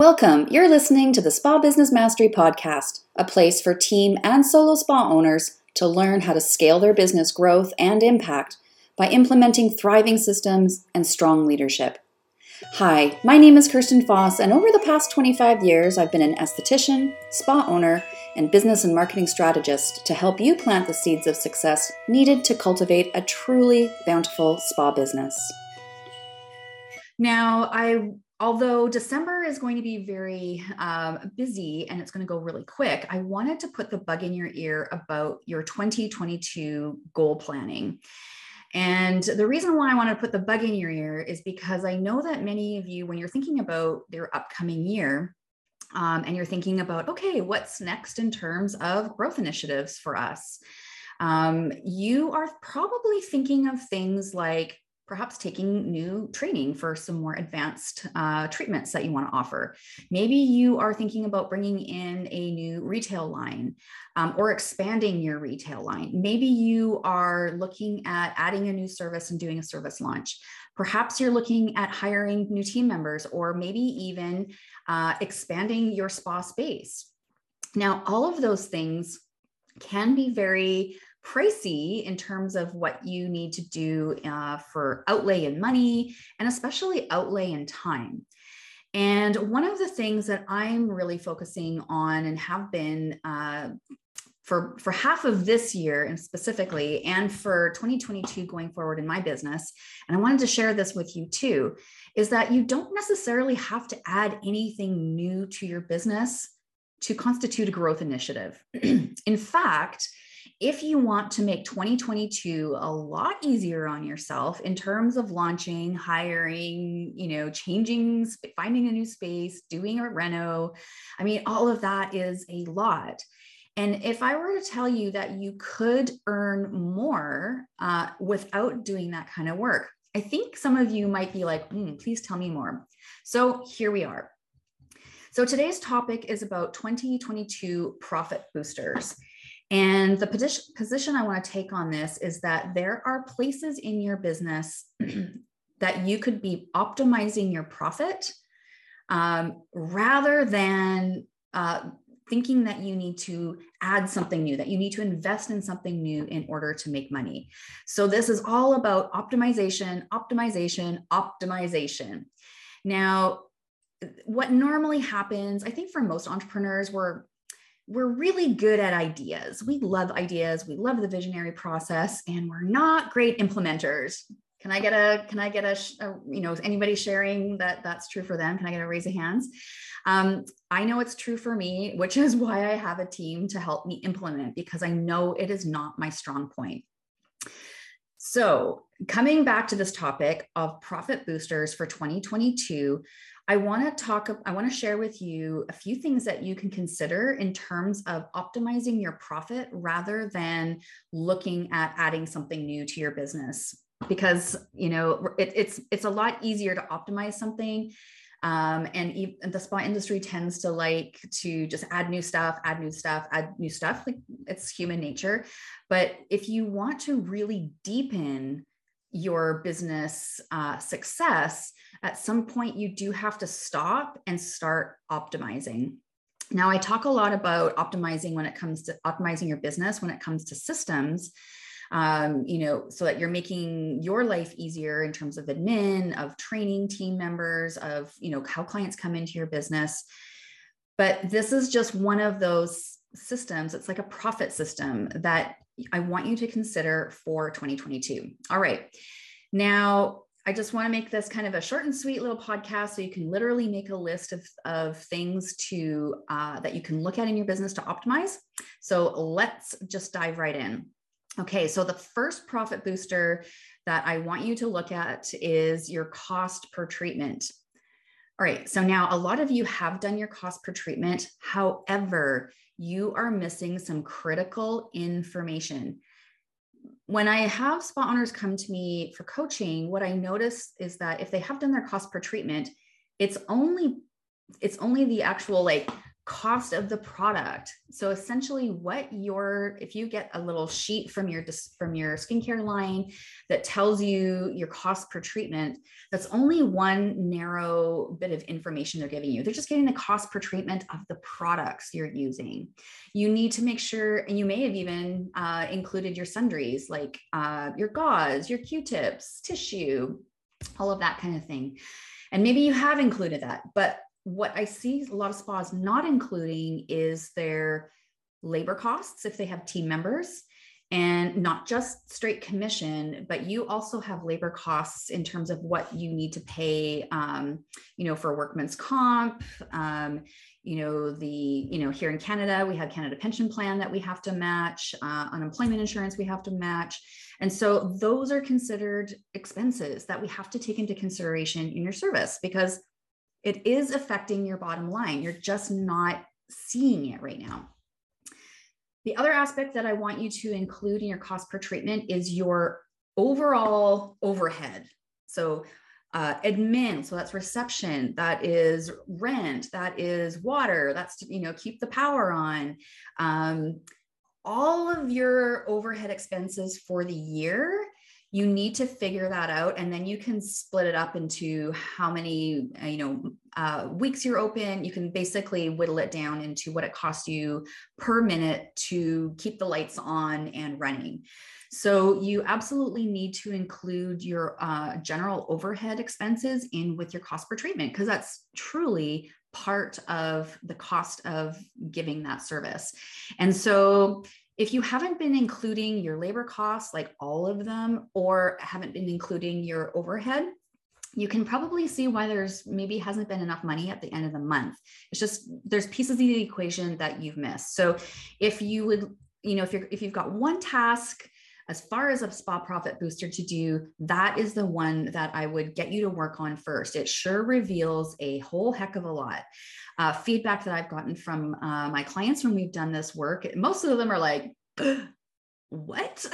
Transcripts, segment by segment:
Welcome. You're listening to the Spa Business Mastery Podcast, a place for team and solo spa owners to learn how to scale their business growth and impact by implementing thriving systems and strong leadership. Hi, my name is Kirsten Foss, and over the past 25 years, I've been an esthetician, spa owner, and business and marketing strategist to help you plant the seeds of success needed to cultivate a truly bountiful spa business. Now, I although December is going to be very um, busy and it's going to go really quick, I wanted to put the bug in your ear about your 2022 goal planning. And the reason why I want to put the bug in your ear is because I know that many of you, when you're thinking about your upcoming year, um, and you're thinking about, okay, what's next in terms of growth initiatives for us? Um, you are probably thinking of things like perhaps taking new training for some more advanced uh, treatments that you want to offer. Maybe you are thinking about bringing in a new retail line um, or expanding your retail line. Maybe you are looking at adding a new service and doing a service launch. Perhaps you're looking at hiring new team members or maybe even uh, expanding your spa space. Now, all of those things can be very pricey in terms of what you need to do uh, for outlay in money and especially outlay in time. And one of the things that I'm really focusing on and have been uh, for, for half of this year and specifically, and for 2022 going forward in my business, and I wanted to share this with you too, is that you don't necessarily have to add anything new to your business to constitute a growth initiative. in fact, if you want to make 2022 a lot easier on yourself in terms of launching, hiring, you know, changing, finding a new space, doing a reno, I mean, all of that is a lot. And if I were to tell you that you could earn more uh, without doing that kind of work, I think some of you might be like, mm, please tell me more. So here we are. So today's topic is about 2022 profit boosters. And the position, position I want to take on this is that there are places in your business that you could be optimizing your profit um, rather than uh, thinking that you need to add something new, that you need to invest in something new in order to make money. So, this is all about optimization, optimization, optimization. Now, what normally happens, I think for most entrepreneurs, we're we're really good at ideas. We love ideas. We love the visionary process, and we're not great implementers. Can I get a? Can I get a? a you know, anybody sharing that that's true for them? Can I get a raise of hands? Um, I know it's true for me, which is why I have a team to help me implement because I know it is not my strong point. So, coming back to this topic of profit boosters for 2022, I want to talk, I want to share with you a few things that you can consider in terms of optimizing your profit rather than looking at adding something new to your business. Because you know it, it's it's a lot easier to optimize something um, and even the spa industry tends to like to just add new stuff, add new stuff, add new stuff. Like it's human nature. But if you want to really deepen your business uh, success, at some point you do have to stop and start optimizing. Now, I talk a lot about optimizing when it comes to optimizing your business, when it comes to systems, um, you know, so that you're making your life easier in terms of admin, of training team members, of, you know, how clients come into your business. But this is just one of those systems. It's like a profit system that I want you to consider for 2022. All right. Now, I just want to make this kind of a short and sweet little podcast so you can literally make a list of, of things to uh, that you can look at in your business to optimize. So let's just dive right in. Okay, so the first profit booster that I want you to look at is your cost per treatment. All right, so now a lot of you have done your cost per treatment. However, you are missing some critical information. When I have spa owners come to me for coaching, what I notice is that if they have done their cost per treatment, it's only it's only the actual like cost of the product. So essentially what your if you get a little sheet from your from your skincare line that tells you your cost per treatment, that's only one narrow bit of information they're giving you. They're just getting the cost per treatment of the products you're using. You need to make sure, and you may have even uh, included your sundries like uh, your gauze, your Q-tips, tissue, all of that kind of thing. And maybe you have included that, but what I see a lot of spas not including is their labor costs if they have team members and not just straight commission but you also have labor costs in terms of what you need to pay um, you know for workman's comp um, you know the you know here in canada we have canada pension plan that we have to match uh, unemployment insurance we have to match. And so those are considered expenses that we have to take into consideration in your service because it is affecting your bottom line. You're just not seeing it right now. The other aspect that I want you to include in your cost per treatment is your overall overhead. So, uh, admin, so that's reception, that is rent, that is water, that's to, you know keep the power on. Um, all of your overhead expenses for the year you need to figure that out and then you can split it up into how many uh, you know uh, weeks you're open. You can basically whittle it down into what it costs you per minute to keep the lights on and running. So you absolutely need to include your uh, general overhead expenses in with your cost per treatment because that's truly part of the cost of giving that service. And so if you haven't been including your labor costs, like all of them, or haven't been including your overhead, you can probably see why there's maybe hasn't been enough money at the end of the month. It's just there's pieces of the equation that you've missed. So if you would, you know, if you're if you've got one task as far as a spa profit booster to do, that is the one that I would get you to work on first. It sure reveals a whole heck of a lot uh, feedback that I've gotten from uh, my clients when we've done this work, most of them are like, what?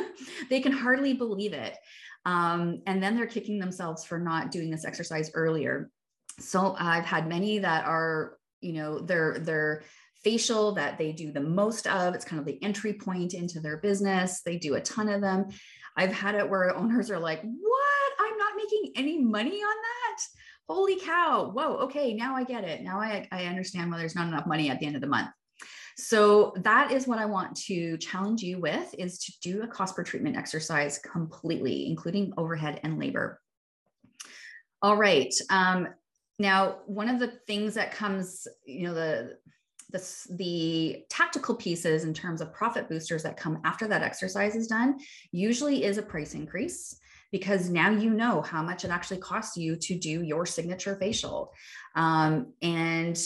they can hardly believe it. Um, and then they're kicking themselves for not doing this exercise earlier. So I've had many that are, you know, they're, they're, facial that they do the most of. It's kind of the entry point into their business. They do a ton of them. I've had it where owners are like, What? I'm not making any money on that holy cow, whoa, okay, now I get it. Now I, I understand why there's not enough money at the end of the month. So that is what I want to challenge you with is to do a cost per treatment exercise completely, including overhead and labor. All right. Um, now, one of the things that comes, you know, the the, the tactical pieces in terms of profit boosters that come after that exercise is done usually is a price increase because now you know how much it actually costs you to do your signature facial. Um, and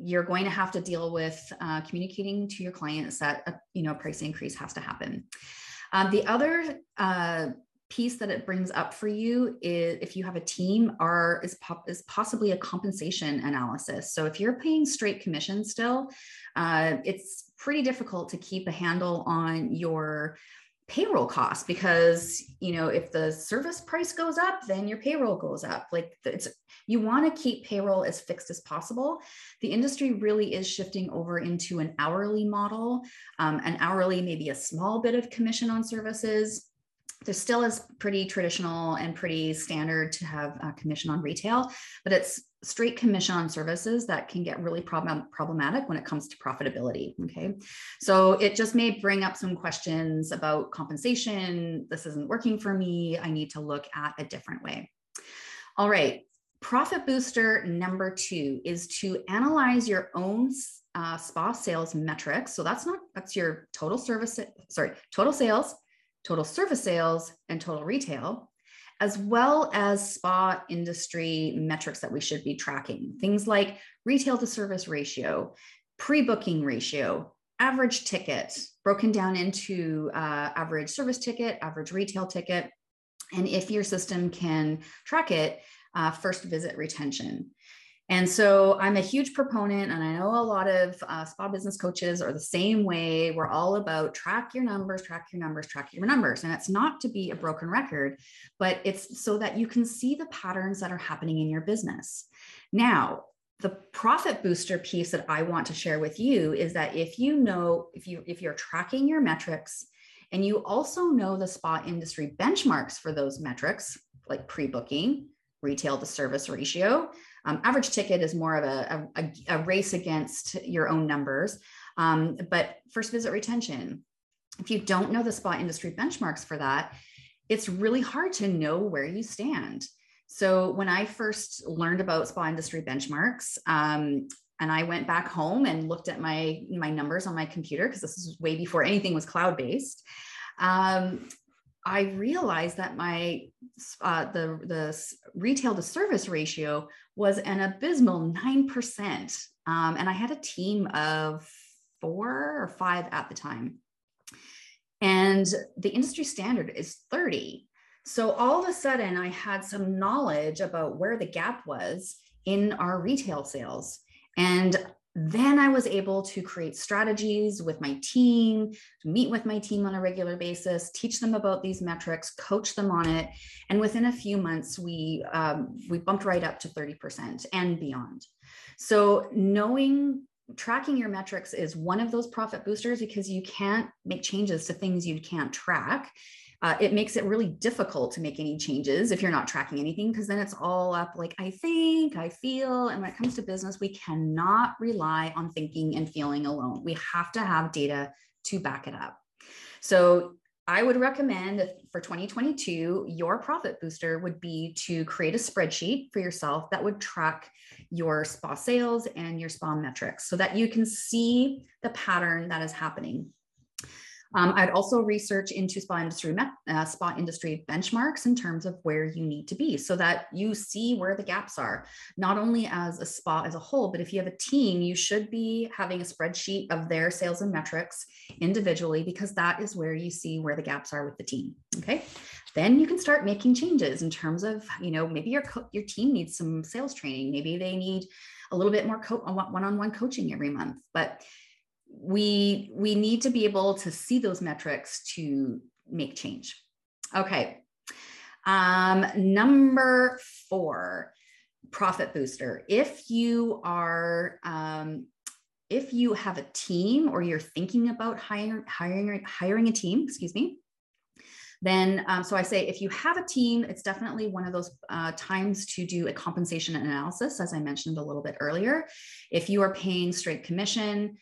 you're going to have to deal with uh, communicating to your clients that a you know price increase has to happen. Um, the other uh, piece that it brings up for you is if you have a team or is, is possibly a compensation analysis. So if you're paying straight commission still uh, it's pretty difficult to keep a handle on your payroll costs because you know if the service price goes up then your payroll goes up. Like it's you want to keep payroll as fixed as possible. The industry really is shifting over into an hourly model um, an hourly maybe a small bit of commission on services there still is pretty traditional and pretty standard to have a commission on retail but it's straight commission on services that can get really problem, problematic when it comes to profitability. Okay. So it just may bring up some questions about compensation. This isn't working for me. I need to look at a different way. All right. Profit booster number two is to analyze your own uh, spa sales metrics. So that's not, that's your total service, sorry, total sales, total service sales, and total retail as well as spa industry metrics that we should be tracking. Things like retail to service ratio, pre booking ratio, average ticket, broken down into uh, average service ticket, average retail ticket. And if your system can track it, uh, first visit retention. And so I'm a huge proponent, and I know a lot of uh, spa business coaches are the same way. We're all about track your numbers, track your numbers, track your numbers. And it's not to be a broken record, but it's so that you can see the patterns that are happening in your business. Now, the profit booster piece that I want to share with you is that if you know if you if you're tracking your metrics and you also know the spa industry benchmarks for those metrics like pre-booking, retail to service ratio, um, average ticket is more of a, a, a, race against your own numbers. Um, but first visit retention, if you don't know the spa industry benchmarks for that, it's really hard to know where you stand. So when I first learned about spa industry benchmarks, um, and I went back home and looked at my my numbers on my computer because this is way before anything was cloud based. Um, I realized that my uh, the the retail to service ratio was an abysmal nine percent, um, and I had a team of four or five at the time, and the industry standard is thirty. So all of a sudden, I had some knowledge about where the gap was in our retail sales. And then I was able to create strategies with my team, meet with my team on a regular basis, teach them about these metrics, coach them on it, and within a few months, we um, we bumped right up to thirty percent and beyond. So knowing tracking your metrics is one of those profit boosters because you can't make changes to things you can't track uh, it makes it really difficult to make any changes if you're not tracking anything because then it's all up like i think i feel and when it comes to business we cannot rely on thinking and feeling alone we have to have data to back it up so I would recommend for 2022, your profit booster would be to create a spreadsheet for yourself that would track your spa sales and your spa metrics so that you can see the pattern that is happening. Um, I'd also research into spa industry uh, spa industry benchmarks in terms of where you need to be, so that you see where the gaps are. Not only as a spa as a whole, but if you have a team, you should be having a spreadsheet of their sales and metrics individually, because that is where you see where the gaps are with the team. Okay, then you can start making changes in terms of you know maybe your your team needs some sales training, maybe they need a little bit more co- one-on-one coaching every month, but we we need to be able to see those metrics to make change. Okay. Um, number four profit booster. If you are um, if you have a team or you're thinking about hiring hiring hiring a team excuse me then um, so i say if you have a team it's definitely one of those uh, times to do a compensation analysis as i mentioned a little bit earlier. If you are paying straight commission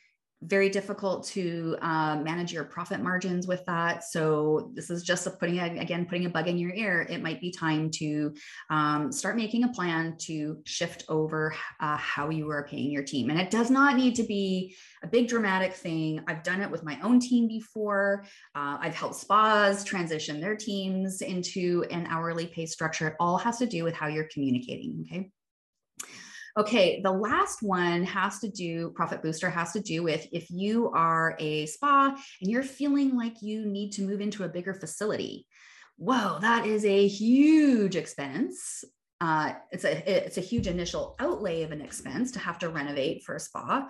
very difficult to uh, manage your profit margins with that. So this is just putting again putting a bug in your ear. It might be time to um, start making a plan to shift over uh, how you are paying your team, and it does not need to be a big dramatic thing. I've done it with my own team before. Uh, I've helped spas transition their teams into an hourly pay structure. It all has to do with how you're communicating. Okay. Okay, the last one has to do, Profit Booster has to do with if you are a spa and you're feeling like you need to move into a bigger facility. Whoa, that is a huge expense. Uh, it's a it's a huge initial outlay of an expense to have to renovate for a spa,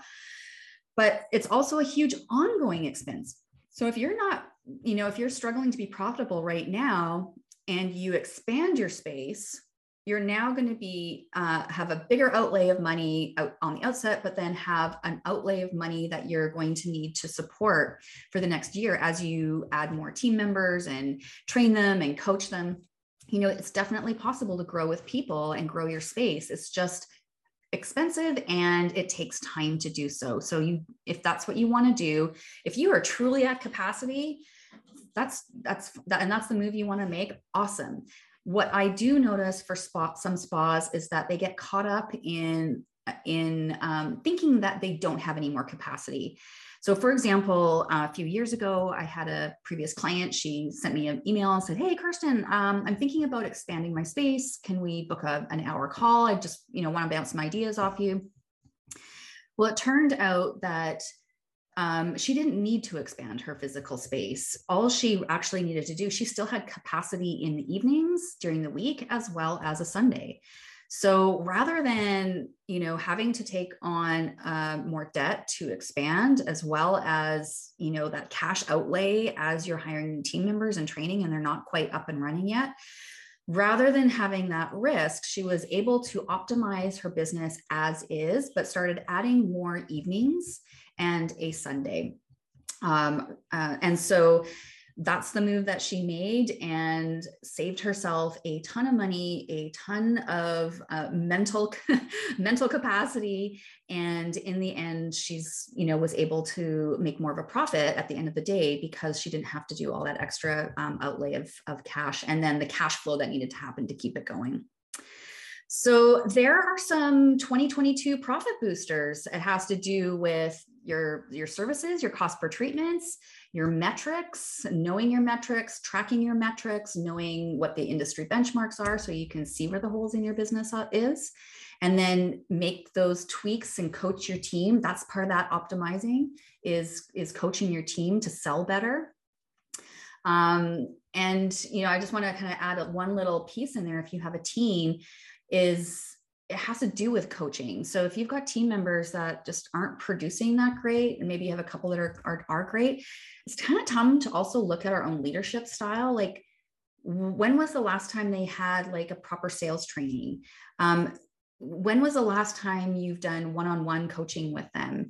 but it's also a huge ongoing expense. So if you're not, you know, if you're struggling to be profitable right now and you expand your space you're now going to be uh, have a bigger outlay of money out on the outset but then have an outlay of money that you're going to need to support for the next year as you add more team members and train them and coach them. You know it's definitely possible to grow with people and grow your space. It's just expensive and it takes time to do so. So you if that's what you want to do if you are truly at capacity that's that's that, and that's the move you want to make awesome what I do notice for spa, some spas is that they get caught up in in um, thinking that they don't have any more capacity. So, for example, a few years ago, I had a previous client. She sent me an email and said, "Hey, Kirsten, um, I'm thinking about expanding my space. Can we book a, an hour call? I just, you know, want to bounce some ideas off you." Well, it turned out that um, she didn't need to expand her physical space. All she actually needed to do, she still had capacity in the evenings during the week as well as a Sunday. So rather than you know having to take on uh, more debt to expand, as well as you know that cash outlay as you're hiring team members and training, and they're not quite up and running yet, rather than having that risk, she was able to optimize her business as is, but started adding more evenings and a Sunday. Um, uh, and so that's the move that she made and saved herself a ton of money a ton of uh, mental mental capacity and in the end she's you know was able to make more of a profit at the end of the day because she didn't have to do all that extra um, outlay of, of cash and then the cash flow that needed to happen to keep it going so there are some 2022 profit boosters. It has to do with your your services, your cost per treatments, your metrics, knowing your metrics, tracking your metrics, knowing what the industry benchmarks are so you can see where the holes in your business is, and then make those tweaks and coach your team. That's part of that optimizing is, is coaching your team to sell better. Um, and you know, I just want to kind of add one little piece in there. If you have a team, is it has to do with coaching. So if you've got team members that just aren't producing that great, and maybe you have a couple that are, are, are great, it's kind of time to also look at our own leadership style. Like, when was the last time they had like a proper sales training? Um, when was the last time you've done one-on-one coaching with them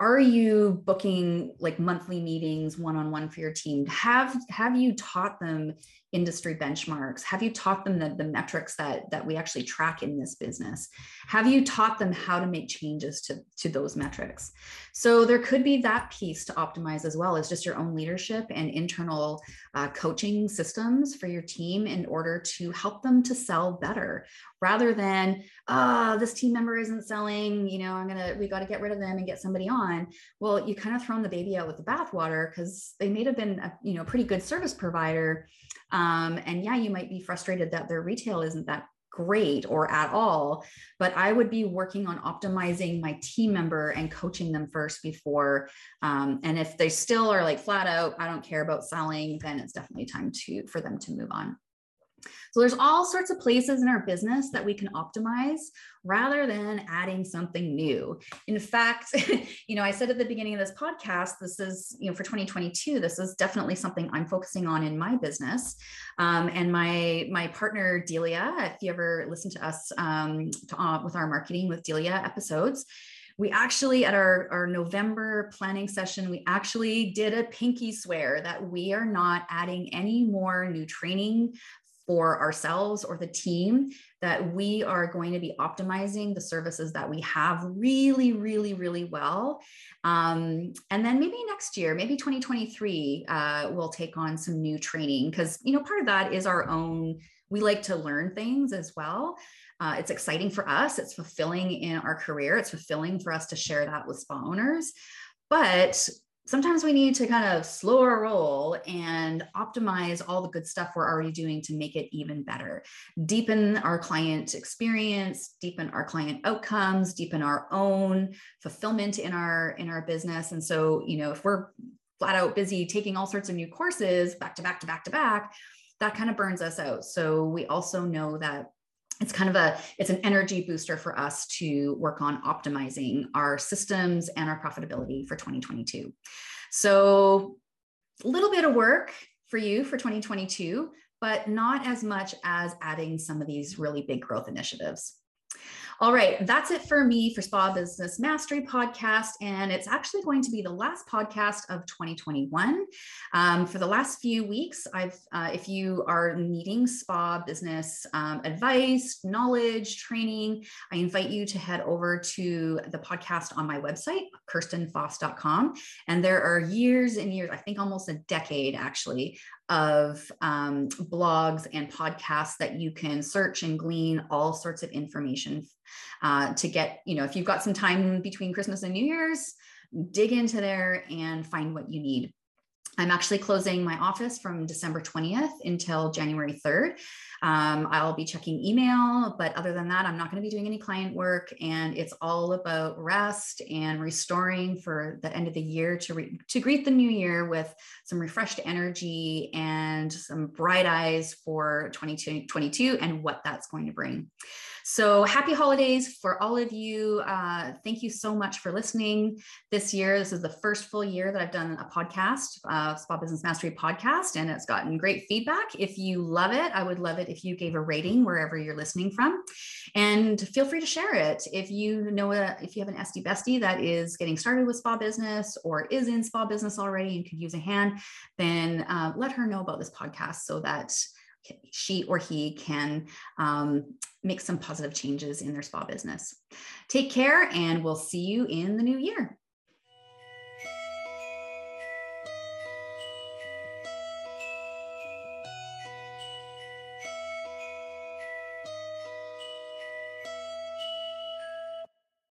are you booking like monthly meetings one-on-one for your team have have you taught them industry benchmarks? Have you taught them the, the metrics that that we actually track in this business? Have you taught them how to make changes to to those metrics? So there could be that piece to optimize as well as just your own leadership and internal uh, coaching systems for your team in order to help them to sell better rather than ah oh, this team member isn't selling you know i'm gonna we got to get rid of them and get somebody on. Well you kind of thrown the baby out with the bathwater because they may have been a you know pretty good service provider um, and yeah, you might be frustrated that their retail isn't that great or at all but i would be working on optimizing my team member and coaching them first before um, and if they still are like flat out i don't care about selling then it's definitely time to for them to move on so there's all sorts of places in our business that we can optimize rather than adding something new. In fact, you know, I said at the beginning of this podcast, this is, you know, for 2022, this is definitely something I'm focusing on in my business. Um, and my my partner Delia, if you ever listen to us um, to, uh, with our marketing with Delia episodes, we actually at our, our november planning session we actually did a pinky swear that we are not adding any more new training for ourselves or the team that we are going to be optimizing the services that we have really, really, really well. Um, and then maybe next year, maybe 2023, uh, we'll take on some new training because, you know, part of that is our own, we like to learn things as well. Uh, it's exciting for us, it's fulfilling in our career, it's fulfilling for us to share that with spa owners. But sometimes we need to kind of slow our roll and optimize all the good stuff we're already doing to make it even better. Deepen our client experience deepen our client outcomes deepen our own fulfillment in our in our business. And so you know if we're flat out busy taking all sorts of new courses back to back to back to back that kind of burns us out. So we also know that it's kind of a it's an energy booster for us to work on optimizing our systems and our profitability for 2022 so a little bit of work for you for 2022 but not as much as adding some of these really big growth initiatives all right, that's it for me for Spa Business Mastery podcast. And it's actually going to be the last podcast of 2021. Um, for the last few weeks, I've, uh, if you are needing spa business um, advice, knowledge, training, I invite you to head over to the podcast on my website, kirstenfoss.com. And there are years and years, I think almost a decade actually, of um, blogs and podcasts that you can search and glean all sorts of information uh, to get, you know, if you've got some time between Christmas and New Year's, dig into there and find what you need. I'm actually closing my office from December 20th until January 3rd. Um, I'll be checking email, but other than that, I'm not going to be doing any client work. And it's all about rest and restoring for the end of the year to, re- to greet the new year with some refreshed energy and some bright eyes for 2022 and what that's going to bring. So happy holidays for all of you. Uh, thank you so much for listening this year. This is the first full year that I've done a podcast, Spa Business Mastery podcast, and it's gotten great feedback. If you love it, I would love it if you gave a rating wherever you're listening from. And feel free to share it. If you know, a, if you have an esty bestie that is getting started with spa business or is in spa business already and could use a hand, then uh, let her know about this podcast so that she or he can um, make some positive changes in their spa business. Take care, and we'll see you in the new year.